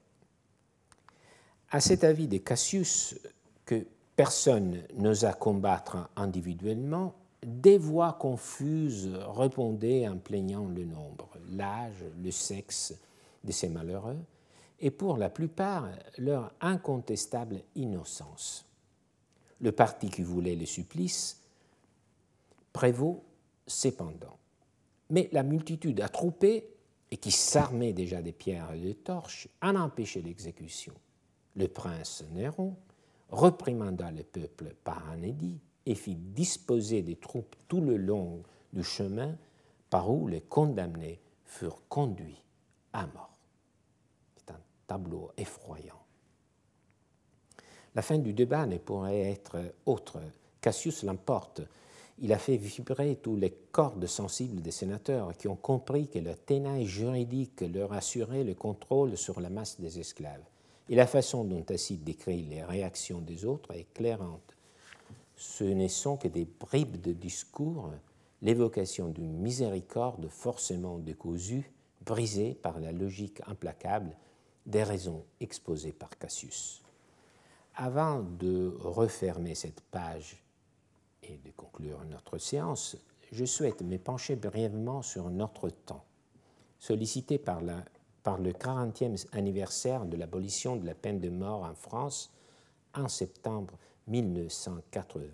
À cet avis de Cassius, que personne n'osa combattre individuellement, des voix confuses répondaient en plaignant le nombre, l'âge, le sexe de ces malheureux, et pour la plupart leur incontestable innocence. Le parti qui voulait le supplice prévaut cependant. Mais la multitude attroupée, et qui s'armait déjà des pierres et des torches, en empêchait l'exécution. Le prince Néron reprimanda le peuple par un édit et fit disposer des troupes tout le long du chemin par où les condamnés furent conduits à mort. C'est un tableau effroyant. La fin du débat ne pourrait être autre. Cassius l'emporte. Il a fait vibrer tous les cordes sensibles des sénateurs qui ont compris que la tenaille juridique leur assurait le contrôle sur la masse des esclaves. Et la façon dont Tacite décrit les réactions des autres est éclairante ce ne sont que des bribes de discours, l'évocation d'une miséricorde forcément décousue, brisée par la logique implacable des raisons exposées par Cassius. Avant de refermer cette page et de conclure notre séance, je souhaite me pencher brièvement sur notre temps. Sollicité par, par le 40e anniversaire de l'abolition de la peine de mort en France en septembre 1981.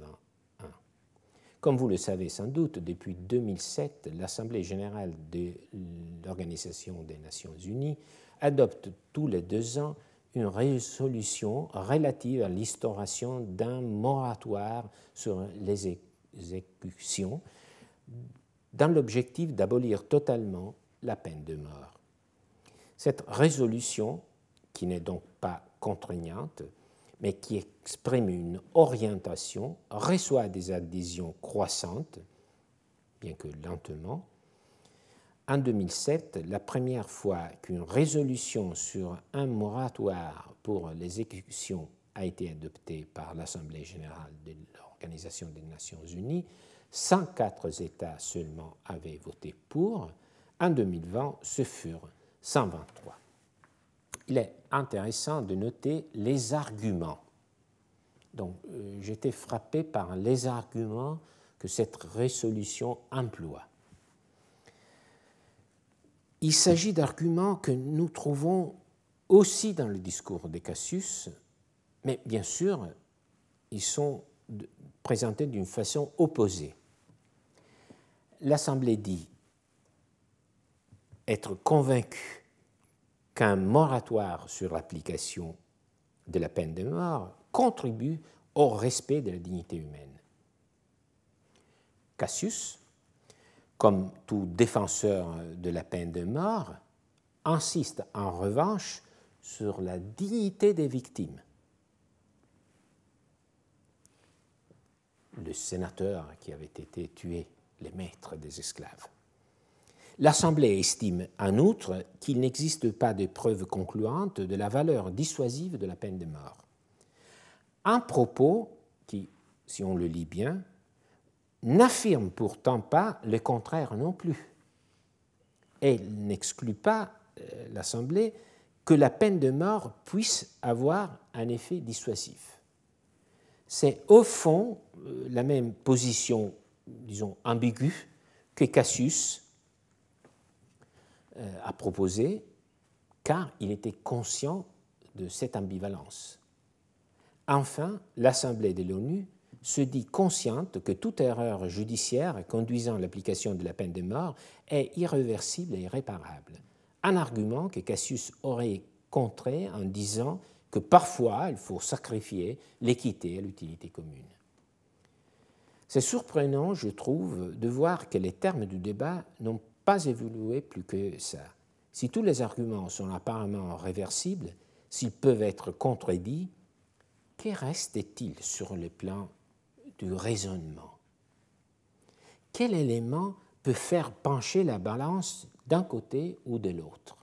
Comme vous le savez sans doute, depuis 2007, l'Assemblée générale de l'Organisation des Nations unies adopte tous les deux ans une résolution relative à l'instauration d'un moratoire sur les exécutions dans l'objectif d'abolir totalement la peine de mort. Cette résolution, qui n'est donc pas contraignante, mais qui exprime une orientation, reçoit des adhésions croissantes, bien que lentement. En 2007, la première fois qu'une résolution sur un moratoire pour les exécutions a été adoptée par l'Assemblée générale de l'Organisation des Nations unies, 104 États seulement avaient voté pour. En 2020, ce furent 123 il est intéressant de noter les arguments. Donc, euh, j'étais frappé par les arguments que cette résolution emploie. Il s'agit d'arguments que nous trouvons aussi dans le discours de Cassius, mais bien sûr, ils sont présentés d'une façon opposée. L'Assemblée dit être convaincue qu'un moratoire sur l'application de la peine de mort contribue au respect de la dignité humaine. Cassius, comme tout défenseur de la peine de mort, insiste en revanche sur la dignité des victimes. Le sénateur qui avait été tué, les maîtres des esclaves. L'Assemblée estime en outre qu'il n'existe pas de preuves concluantes de la valeur dissuasive de la peine de mort. Un propos qui, si on le lit bien, n'affirme pourtant pas le contraire non plus. Et n'exclut pas, euh, l'Assemblée, que la peine de mort puisse avoir un effet dissuasif. C'est au fond euh, la même position, disons, ambiguë que Cassius euh, a proposé, car il était conscient de cette ambivalence. Enfin, l'Assemblée de l'ONU se dit consciente que toute erreur judiciaire conduisant à l'application de la peine de mort est irréversible et irréparable. Un argument que Cassius aurait contré en disant que parfois il faut sacrifier l'équité à l'utilité commune. C'est surprenant, je trouve, de voir que les termes du débat n'ont pas évolué plus que ça. Si tous les arguments sont apparemment réversibles, s'ils peuvent être contredits, que reste-t-il sur le plan du raisonnement? Quel élément peut faire pencher la balance d'un côté ou de l'autre?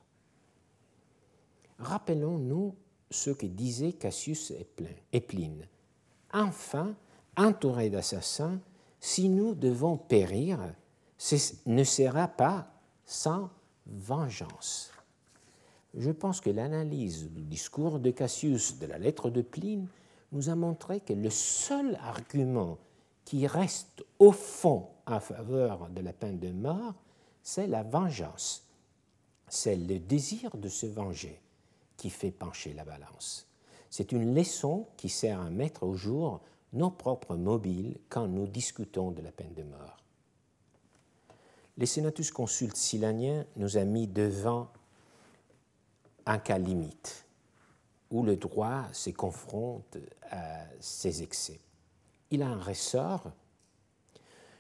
Rappelons-nous ce que disait Cassius et Pline. Enfin, entourés d'assassins, si nous devons périr, ne sera pas sans vengeance. Je pense que l'analyse du discours de Cassius de la lettre de Pline nous a montré que le seul argument qui reste au fond en faveur de la peine de mort, c'est la vengeance. C'est le désir de se venger qui fait pencher la balance. C'est une leçon qui sert à mettre au jour nos propres mobiles quand nous discutons de la peine de mort. Les Senatus consultes silaniens nous a mis devant un cas limite où le droit se confronte à ses excès. Il a un ressort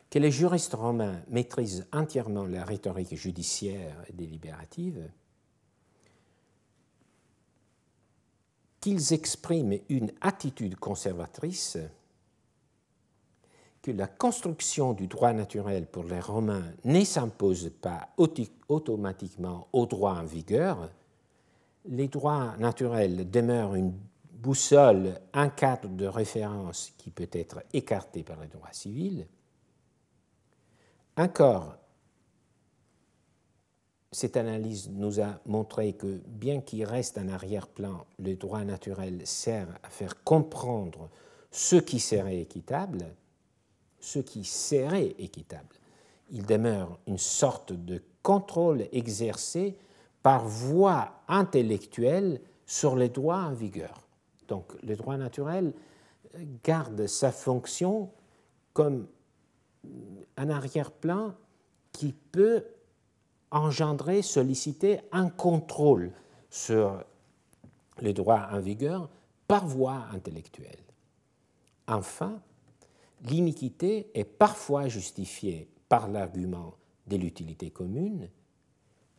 que les juristes romains maîtrisent entièrement la rhétorique judiciaire et délibérative, qu'ils expriment une attitude conservatrice, que la construction du droit naturel pour les Romains ne s'impose pas automatiquement au droit en vigueur, les droits naturels demeurent une boussole, un cadre de référence qui peut être écarté par les droits civils. Encore, cette analyse nous a montré que bien qu'il reste un arrière-plan, le droit naturel sert à faire comprendre ce qui serait équitable, ce qui serait équitable. Il demeure une sorte de contrôle exercé par voie intellectuelle sur les droits en vigueur. Donc le droit naturel garde sa fonction comme un arrière-plan qui peut engendrer, solliciter un contrôle sur les droits en vigueur par voie intellectuelle. Enfin, l'iniquité est parfois justifiée par l'argument de l'utilité commune,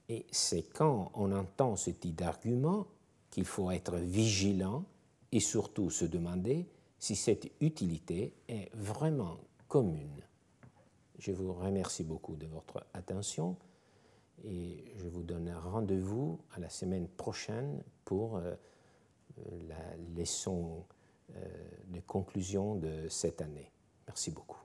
et c'est quand on entend ce type d'argument qu'il faut être vigilant et surtout se demander si cette utilité est vraiment commune. Je vous remercie beaucoup de votre attention et je vous donne rendez-vous à la semaine prochaine pour euh, la leçon euh, de conclusion de cette année. Merci beaucoup.